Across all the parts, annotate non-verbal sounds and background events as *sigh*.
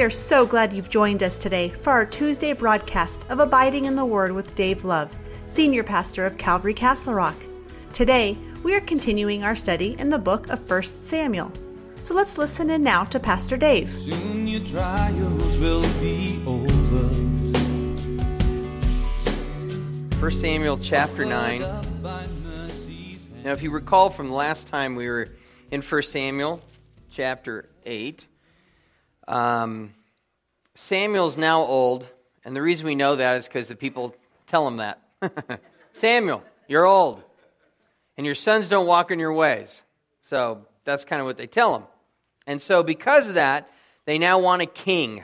We are so glad you've joined us today for our Tuesday broadcast of Abiding in the Word with Dave Love, Senior Pastor of Calvary Castle Rock. Today, we are continuing our study in the book of 1 Samuel. So let's listen in now to Pastor Dave. Soon your trials will be over. 1 Samuel chapter 9. Now, if you recall from the last time we were in 1 Samuel chapter 8, um, Samuel's now old, and the reason we know that is because the people tell him that. *laughs* Samuel, you're old, and your sons don't walk in your ways. So that's kind of what they tell him. And so, because of that, they now want a king.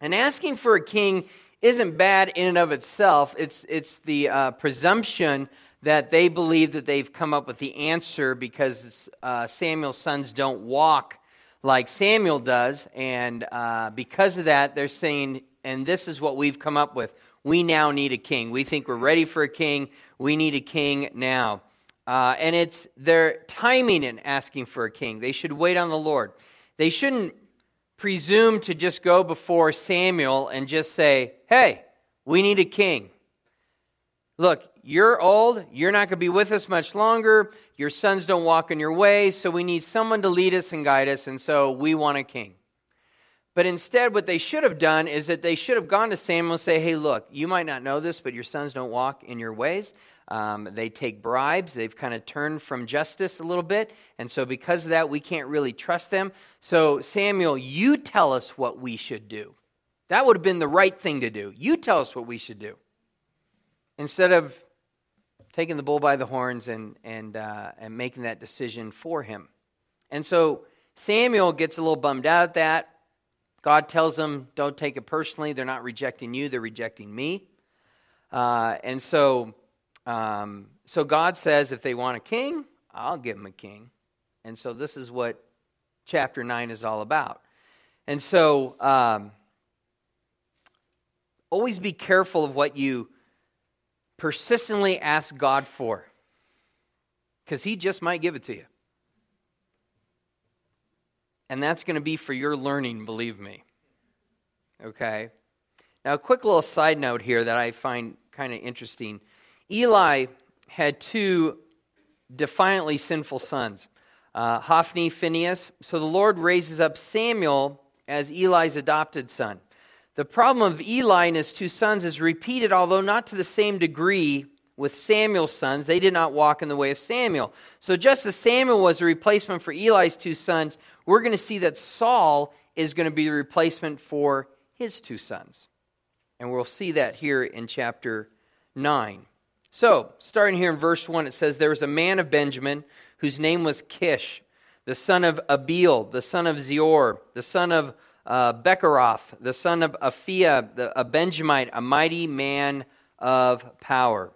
And asking for a king isn't bad in and of itself. It's, it's the uh, presumption that they believe that they've come up with the answer because uh, Samuel's sons don't walk like Samuel does. And uh, because of that, they're saying, and this is what we've come up with. We now need a king. We think we're ready for a king. We need a king now. Uh, and it's their timing in asking for a king. They should wait on the Lord. They shouldn't presume to just go before Samuel and just say, hey, we need a king. Look, you're old. You're not going to be with us much longer. Your sons don't walk in your ways. So we need someone to lead us and guide us. And so we want a king. But instead, what they should have done is that they should have gone to Samuel and say, hey, look, you might not know this, but your sons don't walk in your ways. Um, they take bribes. They've kind of turned from justice a little bit. And so, because of that, we can't really trust them. So, Samuel, you tell us what we should do. That would have been the right thing to do. You tell us what we should do. Instead of taking the bull by the horns and, and, uh, and making that decision for him. And so, Samuel gets a little bummed out at that. God tells him, Don't take it personally. They're not rejecting you, they're rejecting me. Uh, and so, um, so God says, if they want a king, I'll give them a king. And so this is what chapter 9 is all about. And so um, always be careful of what you persistently ask God for, because He just might give it to you. And that's going to be for your learning, believe me. Okay? Now, a quick little side note here that I find kind of interesting. Eli had two defiantly sinful sons, uh, Hophni, Phineas. So the Lord raises up Samuel as Eli's adopted son. The problem of Eli and his two sons is repeated, although not to the same degree with Samuel's sons. They did not walk in the way of Samuel. So just as Samuel was a replacement for Eli's two sons, we're going to see that Saul is going to be the replacement for his two sons. And we'll see that here in chapter 9. So, starting here in verse 1, it says, There was a man of Benjamin whose name was Kish, the son of Abiel, the son of Zeror, the son of uh, Bechorath, the son of Aphiah, the, a Benjamite, a mighty man of power.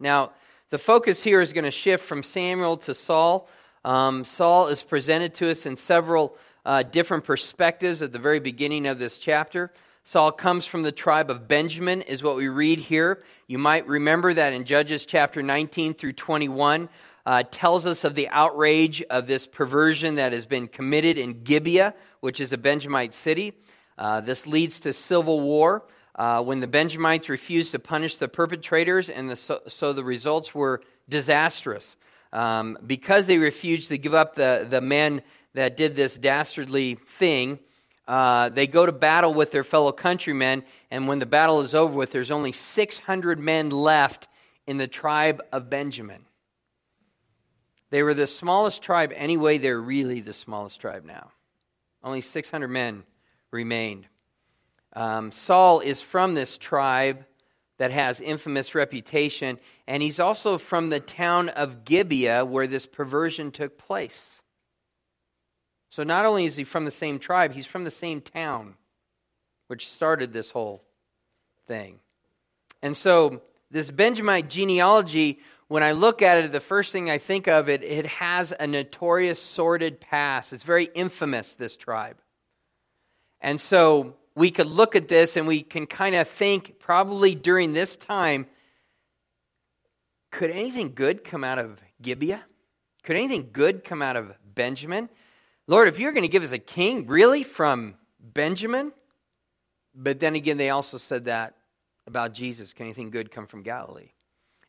Now, the focus here is going to shift from Samuel to Saul. Um, Saul is presented to us in several uh, different perspectives at the very beginning of this chapter. Saul comes from the tribe of Benjamin, is what we read here. You might remember that in Judges chapter 19 through 21, uh, tells us of the outrage of this perversion that has been committed in Gibeah, which is a Benjamite city. Uh, this leads to civil war uh, when the Benjamites refused to punish the perpetrators, and the, so, so, the results were disastrous. Um, because they refused to give up the, the men that did this dastardly thing, uh, they go to battle with their fellow countrymen, and when the battle is over with, there's only 600 men left in the tribe of Benjamin. They were the smallest tribe anyway, they're really the smallest tribe now. Only 600 men remained. Um, Saul is from this tribe that has infamous reputation, and he's also from the town of Gibeah where this perversion took place. So not only is he from the same tribe, he's from the same town, which started this whole thing. And so this Benjamite genealogy, when I look at it, the first thing I think of it, it has a notorious sordid past. It's very infamous, this tribe. And so we could look at this and we can kind of think probably during this time, could anything good come out of Gibeah? Could anything good come out of Benjamin? Lord, if you're going to give us a king, really, from Benjamin? But then again, they also said that about Jesus. Can anything good come from Galilee?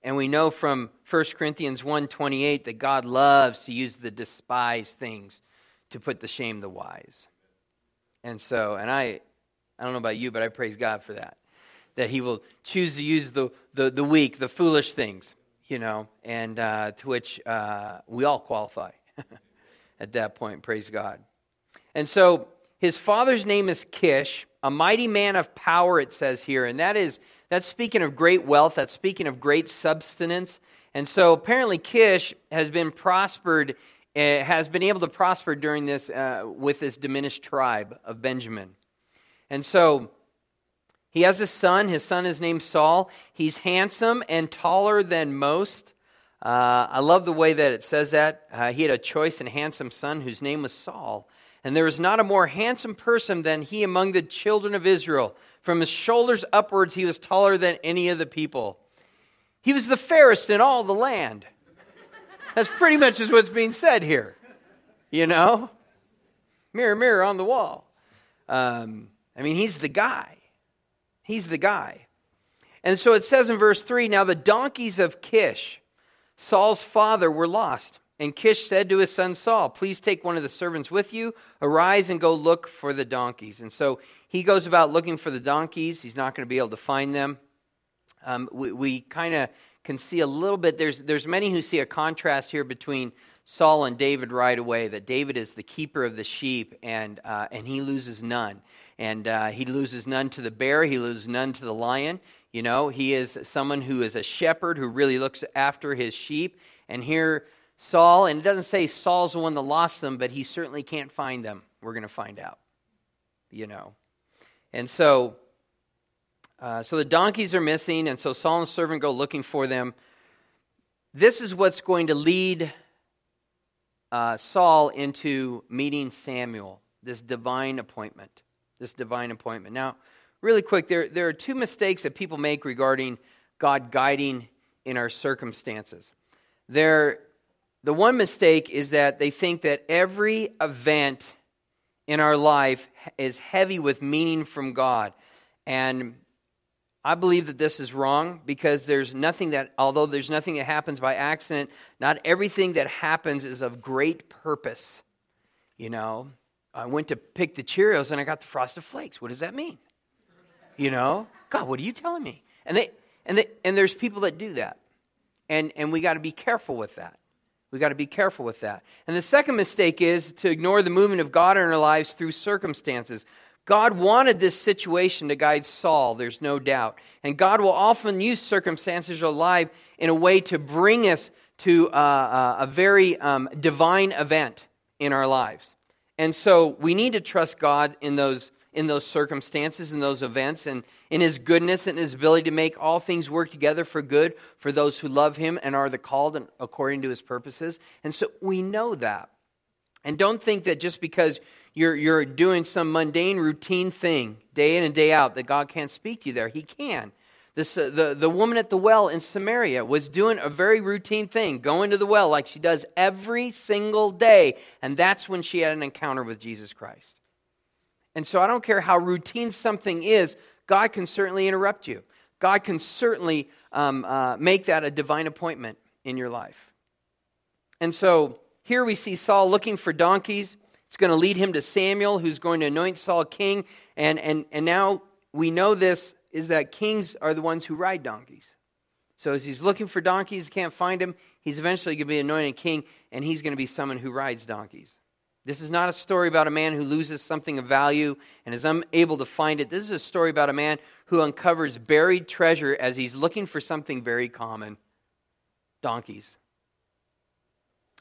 And we know from 1 Corinthians 1:28 that God loves to use the despised things to put to shame the wise. And so, and I I don't know about you, but I praise God for that. That he will choose to use the, the, the weak, the foolish things, you know, and uh, to which uh, we all qualify *laughs* at that point, praise God. And so his father's name is Kish, a mighty man of power, it says here. And that is, that's speaking of great wealth, that's speaking of great substance. And so apparently Kish has been prospered, uh, has been able to prosper during this, uh, with this diminished tribe of Benjamin. And so he has a son. His son is named Saul. He's handsome and taller than most. Uh, I love the way that it says that. Uh, he had a choice and handsome son whose name was Saul. And there was not a more handsome person than he among the children of Israel. From his shoulders upwards, he was taller than any of the people. He was the fairest in all the land. That's pretty much is what's being said here. You know? Mirror, mirror on the wall. Um, I mean, he's the guy. He's the guy. And so it says in verse 3 Now the donkeys of Kish, Saul's father, were lost. And Kish said to his son Saul, Please take one of the servants with you. Arise and go look for the donkeys. And so he goes about looking for the donkeys. He's not going to be able to find them. Um, we, we kind of can see a little bit. There's, there's many who see a contrast here between Saul and David right away, that David is the keeper of the sheep and, uh, and he loses none and uh, he loses none to the bear, he loses none to the lion. You know, he is someone who is a shepherd who really looks after his sheep. And here, Saul, and it doesn't say Saul's the one that lost them, but he certainly can't find them. We're going to find out, you know. And so, uh, so the donkeys are missing, and so Saul and the servant go looking for them. This is what's going to lead uh, Saul into meeting Samuel, this divine appointment this divine appointment. Now, really quick, there, there are two mistakes that people make regarding God guiding in our circumstances. There, the one mistake is that they think that every event in our life is heavy with meaning from God. And I believe that this is wrong because there's nothing that, although there's nothing that happens by accident, not everything that happens is of great purpose. You know, I went to pick the Cheerios and I got the Frosted Flakes. What does that mean? You know, God, what are you telling me? And they and they, and there's people that do that, and and we got to be careful with that. We got to be careful with that. And the second mistake is to ignore the movement of God in our lives through circumstances. God wanted this situation to guide Saul, there's no doubt. And God will often use circumstances of life in a way to bring us to uh, uh a very um, divine event in our lives. And so we need to trust God in those, in those circumstances, in those events, and in His goodness and His ability to make all things work together for good for those who love Him and are the called according to His purposes. And so we know that. And don't think that just because you're, you're doing some mundane, routine thing day in and day out that God can't speak to you there. He can. This, uh, the, the woman at the well in Samaria was doing a very routine thing, going to the well like she does every single day. And that's when she had an encounter with Jesus Christ. And so I don't care how routine something is, God can certainly interrupt you. God can certainly um, uh, make that a divine appointment in your life. And so here we see Saul looking for donkeys. It's going to lead him to Samuel, who's going to anoint Saul king. And, and, and now we know this is that kings are the ones who ride donkeys. So as he's looking for donkeys, can't find him, he's eventually going to be anointed king, and he's going to be someone who rides donkeys. This is not a story about a man who loses something of value and is unable to find it. This is a story about a man who uncovers buried treasure as he's looking for something very common donkeys.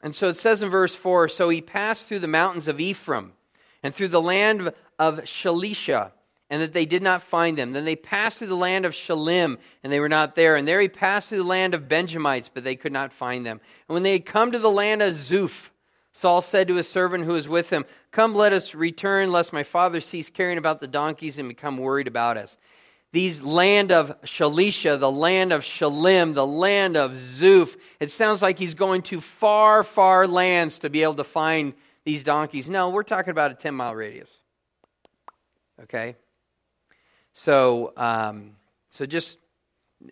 And so it says in verse 4 So he passed through the mountains of Ephraim and through the land of Shalisha and that they did not find them. Then they passed through the land of Shaalim, and they were not there. And there he passed through the land of Benjamites, but they could not find them. And when they had come to the land of Zuph, Saul said to his servant who was with him, Come, let us return, lest my father cease caring about the donkeys and become worried about us. These land of Shalisha, the land of Shaalim, the land of Zuph, it sounds like he's going to far, far lands to be able to find these donkeys. No, we're talking about a 10 mile radius. Okay? So, um, so just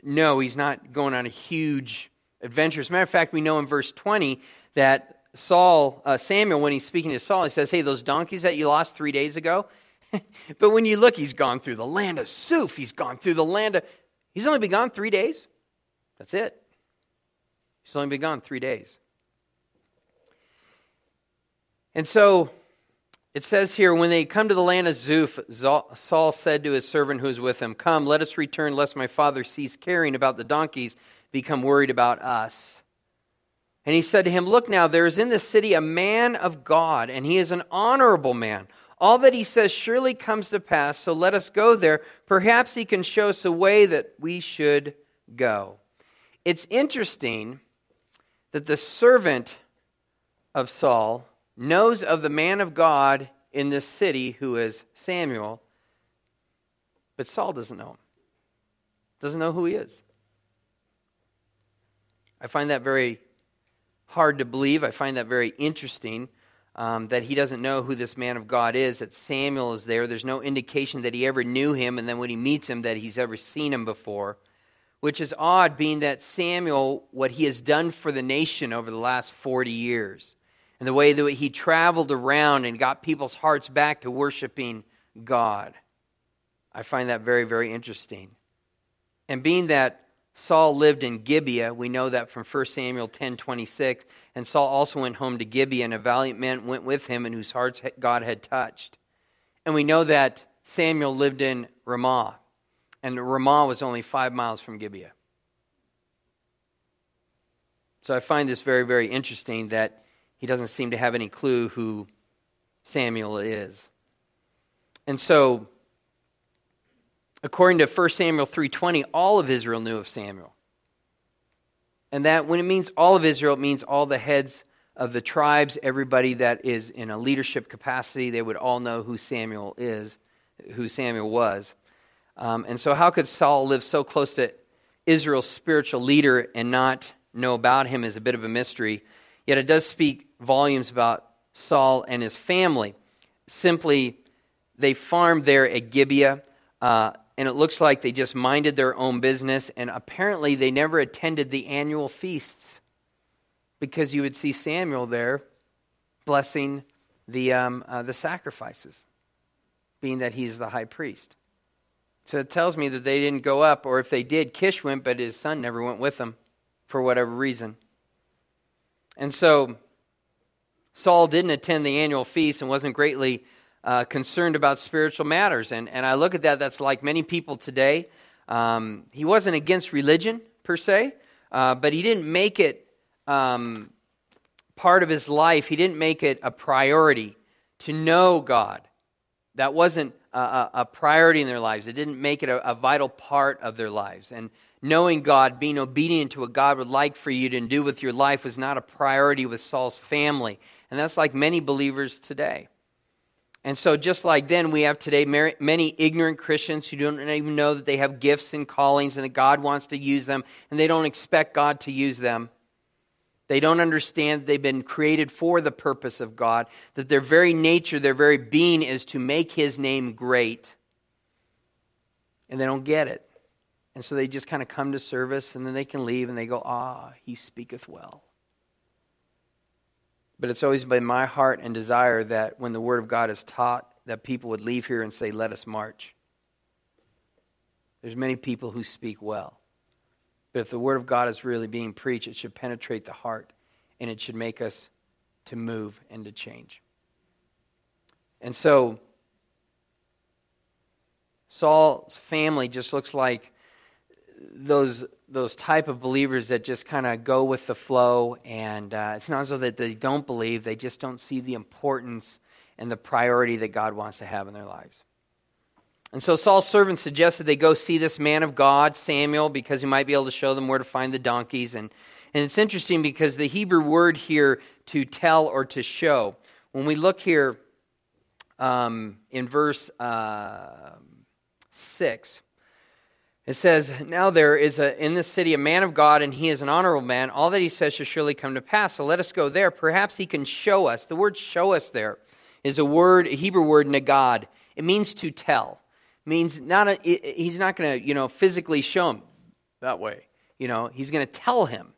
know he's not going on a huge adventure. As a matter of fact, we know in verse 20 that Saul, uh, Samuel, when he's speaking to Saul, he says, Hey, those donkeys that you lost three days ago, *laughs* but when you look, he's gone through the land of Zuph. He's gone through the land of. He's only been gone three days. That's it. He's only been gone three days. And so it says here, when they come to the land of Zuph, Saul said to his servant who was with him, Come, let us return, lest my father cease caring about the donkeys, become worried about us. And he said to him, Look now, there is in this city a man of God, and he is an honorable man. All that he says surely comes to pass, so let us go there. Perhaps he can show us a way that we should go. It's interesting that the servant of Saul knows of the man of God in this city who is Samuel, but Saul doesn't know him, doesn't know who he is. I find that very hard to believe. I find that very interesting um, that he doesn't know who this man of God is, that Samuel is there. There's no indication that he ever knew him, and then when he meets him, that he's ever seen him before, which is odd, being that Samuel, what he has done for the nation over the last 40 years, and the way that he traveled around and got people's hearts back to worshiping God. I find that very, very interesting. And being that Saul lived in Gibeah. We know that from 1 Samuel 10 26. And Saul also went home to Gibeah, and a valiant man went with him, and whose hearts God had touched. And we know that Samuel lived in Ramah, and Ramah was only five miles from Gibeah. So I find this very, very interesting that he doesn't seem to have any clue who Samuel is. And so According to 1 Samuel 3:20, all of Israel knew of Samuel. And that when it means all of Israel, it means all the heads of the tribes, everybody that is in a leadership capacity, they would all know who Samuel is, who Samuel was. Um, and so, how could Saul live so close to Israel's spiritual leader and not know about him is a bit of a mystery. Yet it does speak volumes about Saul and his family. Simply, they farmed there at Gibeah. Uh, and it looks like they just minded their own business, and apparently they never attended the annual feasts because you would see Samuel there blessing the, um, uh, the sacrifices, being that he's the high priest. So it tells me that they didn't go up, or if they did, Kish went, but his son never went with them for whatever reason. And so Saul didn't attend the annual feast and wasn't greatly uh, concerned about spiritual matters. And, and I look at that, that's like many people today. Um, he wasn't against religion per se, uh, but he didn't make it um, part of his life. He didn't make it a priority to know God. That wasn't a, a priority in their lives. It didn't make it a, a vital part of their lives. And knowing God, being obedient to what God would like for you to do with your life was not a priority with Saul's family. And that's like many believers today. And so, just like then, we have today many ignorant Christians who don't even know that they have gifts and callings and that God wants to use them, and they don't expect God to use them. They don't understand that they've been created for the purpose of God, that their very nature, their very being is to make His name great. And they don't get it. And so they just kind of come to service and then they can leave and they go, Ah, He speaketh well. But it's always been my heart and desire that when the Word of God is taught, that people would leave here and say, Let us march. There's many people who speak well. But if the Word of God is really being preached, it should penetrate the heart and it should make us to move and to change. And so, Saul's family just looks like those those type of believers that just kind of go with the flow, and uh, it's not though that they don't believe; they just don't see the importance and the priority that God wants to have in their lives. And so Saul's servants suggested they go see this man of God, Samuel, because he might be able to show them where to find the donkeys. And, and it's interesting because the Hebrew word here to tell or to show, when we look here um, in verse uh, 6, it says, Now there is a, in this city a man of God, and he is an honorable man. All that he says shall surely come to pass. So let us go there. Perhaps he can show us. The word show us there is a word, a Hebrew word, nagad. It means to tell. It means not a, he's not going to, you know, physically show him that way. You know, he's going to tell him.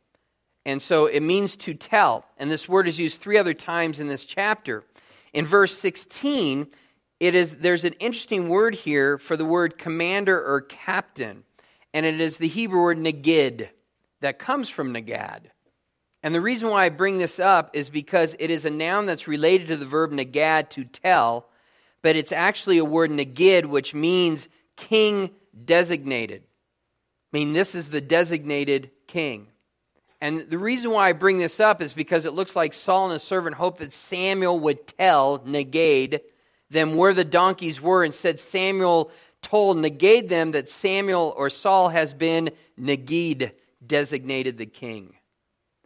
And so it means to tell. And this word is used three other times in this chapter. In verse 16, it is there's an interesting word here for the word commander or captain. And it is the Hebrew word negid that comes from negad. And the reason why I bring this up is because it is a noun that's related to the verb negad, to tell, but it's actually a word negid, which means king designated. I mean, this is the designated king. And the reason why I bring this up is because it looks like Saul and his servant hoped that Samuel would tell, negade, them where the donkeys were, and said Samuel told, negate them that Samuel or Saul has been negid, designated the king.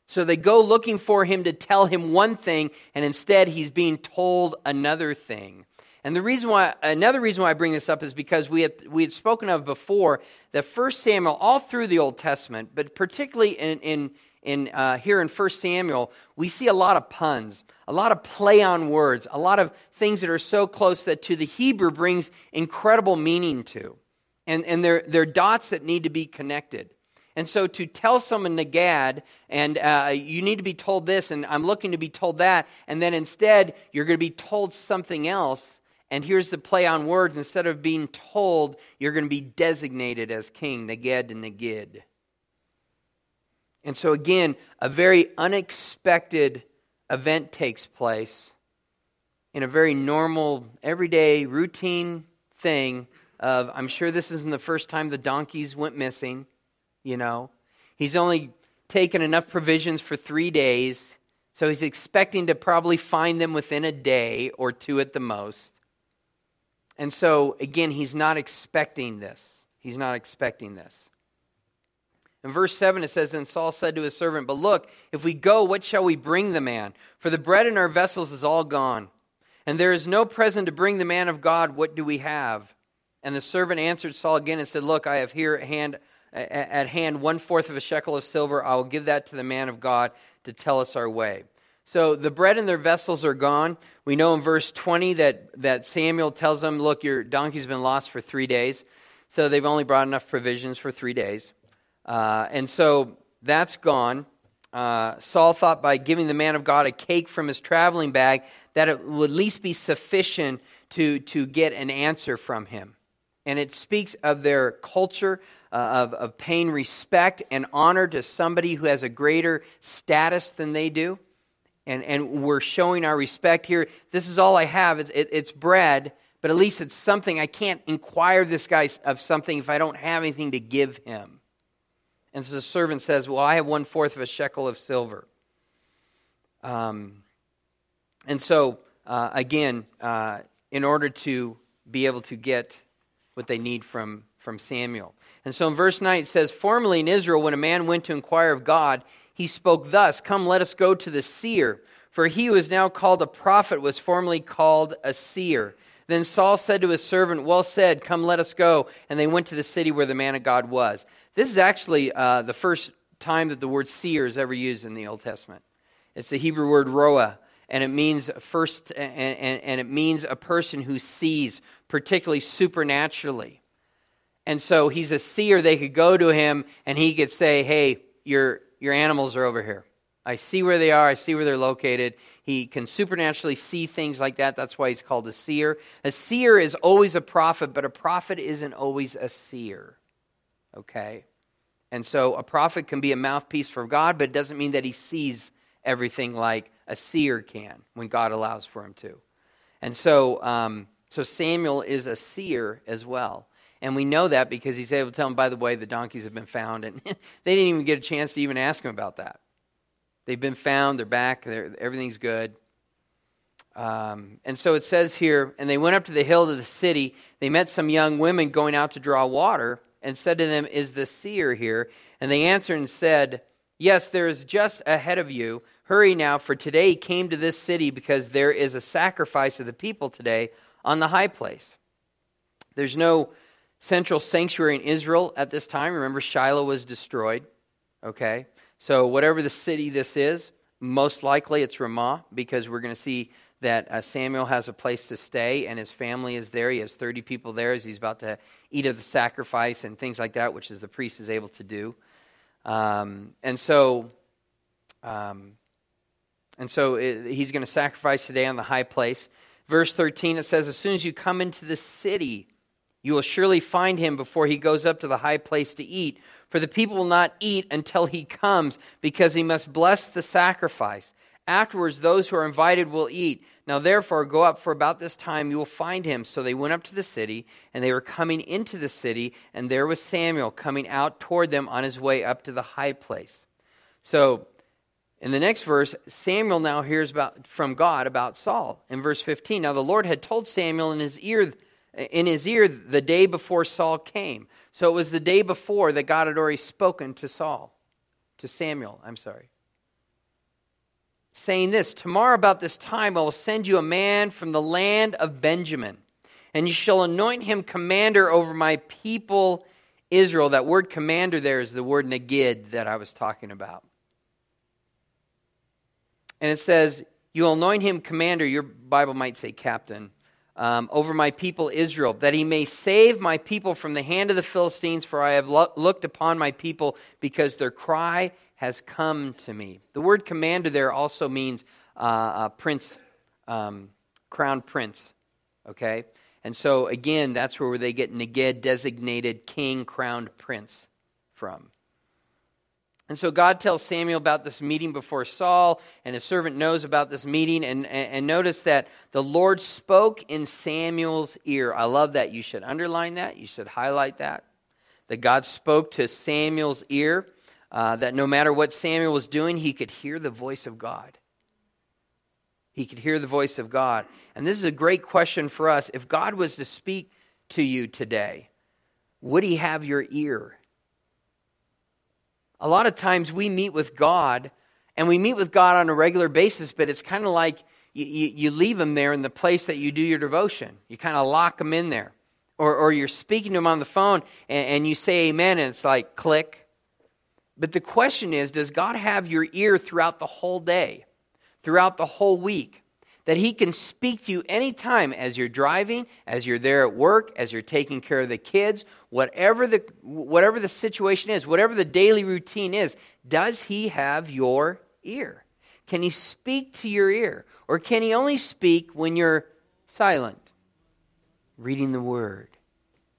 So they go looking for him to tell him one thing, and instead he's being told another thing. And the reason why, another reason why I bring this up is because we had, we had spoken of before that First Samuel, all through the Old Testament, but particularly in, in, in uh, here in First Samuel, we see a lot of puns, a lot of play on words, a lot of things that are so close that to the Hebrew brings incredible meaning to. And, and they're, they're dots that need to be connected. And so to tell someone Nagad, and uh, you need to be told this, and I'm looking to be told that, and then instead you're going to be told something else. And here's the play on words instead of being told, you're going to be designated as king, Neged and Negid. And so, again, a very unexpected event takes place in a very normal, everyday, routine thing of, I'm sure this isn't the first time the donkeys went missing you know. He's only taken enough provisions for three days, so he's expecting to probably find them within a day or two at the most. And so, again, he's not expecting this. He's not expecting this. In verse 7, it says, Then Saul said to his servant, But look, if we go, what shall we bring the man? For the bread in our vessels is all gone, and there is no present to bring the man of God. What do we have? And the servant answered Saul again and said, Look, I have here at hand at hand one fourth of a shekel of silver. I will give that to the man of God to tell us our way. So the bread and their vessels are gone. We know in verse 20 that, that Samuel tells them, Look, your donkey's been lost for three days. So they've only brought enough provisions for three days. Uh, and so that's gone. Uh, Saul thought by giving the man of God a cake from his traveling bag that it would at least be sufficient to, to get an answer from him. And it speaks of their culture, uh, of, of paying respect and honor to somebody who has a greater status than they do. And, and we're showing our respect here. This is all I have. It's, it, it's bread, but at least it's something. I can't inquire this guy of something if I don't have anything to give him. And so the servant says, Well, I have one fourth of a shekel of silver. Um, and so, uh, again, uh, in order to be able to get what they need from, from Samuel. And so in verse 9 it says, Formerly in Israel, when a man went to inquire of God, he spoke thus Come, let us go to the seer. For he who is now called a prophet was formerly called a seer. Then Saul said to his servant, Well said, come, let us go. And they went to the city where the man of God was. This is actually uh, the first time that the word seer is ever used in the Old Testament. It's the Hebrew word roa, and it means first, and, and, and it means a person who sees, particularly supernaturally. And so he's a seer. They could go to him and he could say, Hey, your, your animals are over here. I see where they are. I see where they're located. He can supernaturally see things like that. That's why he's called a seer. A seer is always a prophet, but a prophet isn't always a seer. Okay? And so a prophet can be a mouthpiece for God, but it doesn't mean that he sees everything like a seer can when God allows for him to. And so, um, so Samuel is a seer as well. And we know that because he's able to tell him, by the way, the donkeys have been found. And *laughs* they didn't even get a chance to even ask him about that. They've been found, they're back, they're, everything's good. Um, and so it says here, and they went up to the hill to the city. They met some young women going out to draw water and said to them, Is the seer here? And they answered and said, Yes, there is just ahead of you. Hurry now, for today he came to this city because there is a sacrifice of the people today on the high place. There's no central sanctuary in Israel at this time. Remember, Shiloh was destroyed. Okay? So, whatever the city this is, most likely it's Ramah because we're going to see that uh, Samuel has a place to stay and his family is there. He has 30 people there as he's about to eat of the sacrifice and things like that, which is the priest is able to do. Um, and so, um, and so he's going to sacrifice today on the high place. Verse 13, it says, As soon as you come into the city, you will surely find him before he goes up to the high place to eat. For the people will not eat until he comes, because he must bless the sacrifice. Afterwards, those who are invited will eat. Now, therefore, go up for about this time, you will find him. So they went up to the city, and they were coming into the city, and there was Samuel coming out toward them on his way up to the high place. So, in the next verse, Samuel now hears about, from God about Saul. In verse 15, now the Lord had told Samuel in his ear in his ear the day before Saul came. So it was the day before that God had already spoken to Saul, to Samuel, I'm sorry. Saying this, Tomorrow about this time I will send you a man from the land of Benjamin, and you shall anoint him commander over my people Israel. That word commander there is the word negid that I was talking about. And it says, You'll anoint him commander. Your Bible might say captain um, over my people Israel, that he may save my people from the hand of the Philistines, for I have lo- looked upon my people because their cry has come to me. The word commander there also means uh, prince, um, crown prince. Okay? And so, again, that's where they get Neged, designated king, crowned prince from. And so God tells Samuel about this meeting before Saul, and his servant knows about this meeting. And, and, and, notice that the Lord spoke in Samuel's ear. I love that. You should underline that. You should highlight that. That God spoke to Samuel's ear, uh, that no matter what Samuel was doing, he could hear the voice of God. He could hear the voice of God. And this is a great question for us. If God was to speak to you today, would he have your ear? A lot of times we meet with God, and we meet with God on a regular basis, but it's kind of like you, you, you, leave him there in the place that you do your devotion. You kind of lock him in there. Or, or you're speaking to him on the phone, and, and you say amen, and it's like click. But the question is does God have your ear throughout the whole day, throughout the whole week? That He can speak to you anytime as you're driving, as you're there at work, as you're taking care of the kids, whatever the, whatever the situation is, whatever the daily routine is. Does He have your ear? Can He speak to your ear? Or can He only speak when you're silent, reading the Word?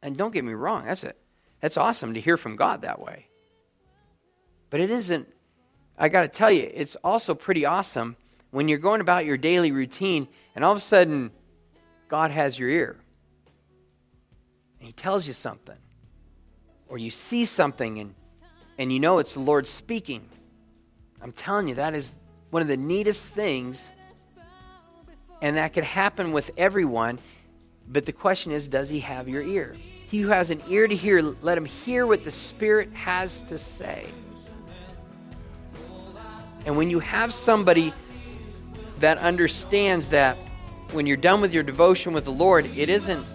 And don't get me wrong, that's it. That's awesome to hear from God that way. But it isn't, I got to tell you, it's also pretty awesome when you're going about your daily routine and all of a sudden God has your ear and He tells you something, or you see something and, and you know it's the Lord speaking, I'm telling you, that is one of the neatest things. And that could happen with everyone. But the question is, does he have your ear? He who has an ear to hear, let him hear what the Spirit has to say. And when you have somebody that understands that when you're done with your devotion with the Lord, it isn't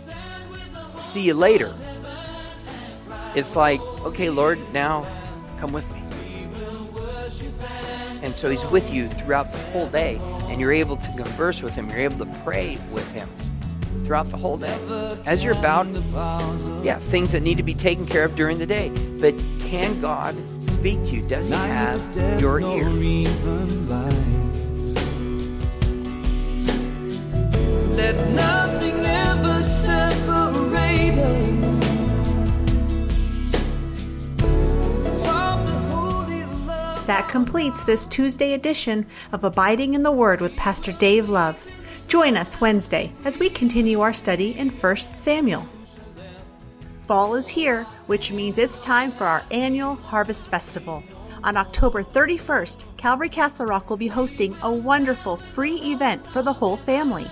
see you later. It's like, okay, Lord, now come with me. And so he's with you throughout the whole day, and you're able to converse with him, you're able to pray with him throughout the whole day. As you're about, yeah, things that need to be taken care of during the day. But can God speak to you? Does he have your ear? That completes this Tuesday edition of Abiding in the Word with Pastor Dave Love. Join us Wednesday as we continue our study in 1 Samuel. Fall is here, which means it's time for our annual Harvest Festival. On October 31st, Calvary Castle Rock will be hosting a wonderful free event for the whole family.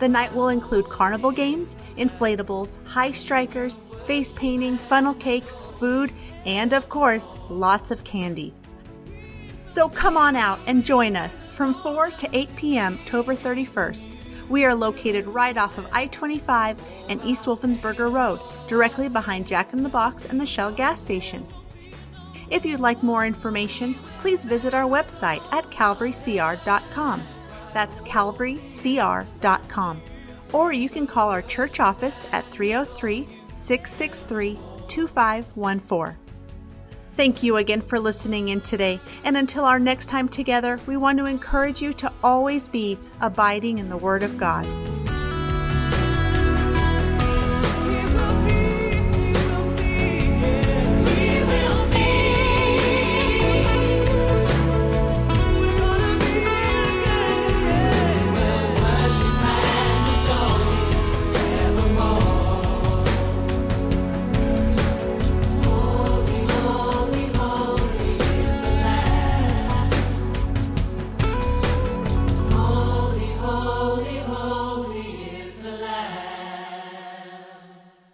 The night will include carnival games, inflatables, high strikers, face painting, funnel cakes, food, and of course, lots of candy. So come on out and join us from 4 to 8 p.m. October 31st. We are located right off of I 25 and East Wolfensberger Road, directly behind Jack in the Box and the Shell gas station. If you'd like more information, please visit our website at calvarycr.com. That's calvarycr.com. Or you can call our church office at 303 663 2514. Thank you again for listening in today. And until our next time together, we want to encourage you to always be abiding in the Word of God.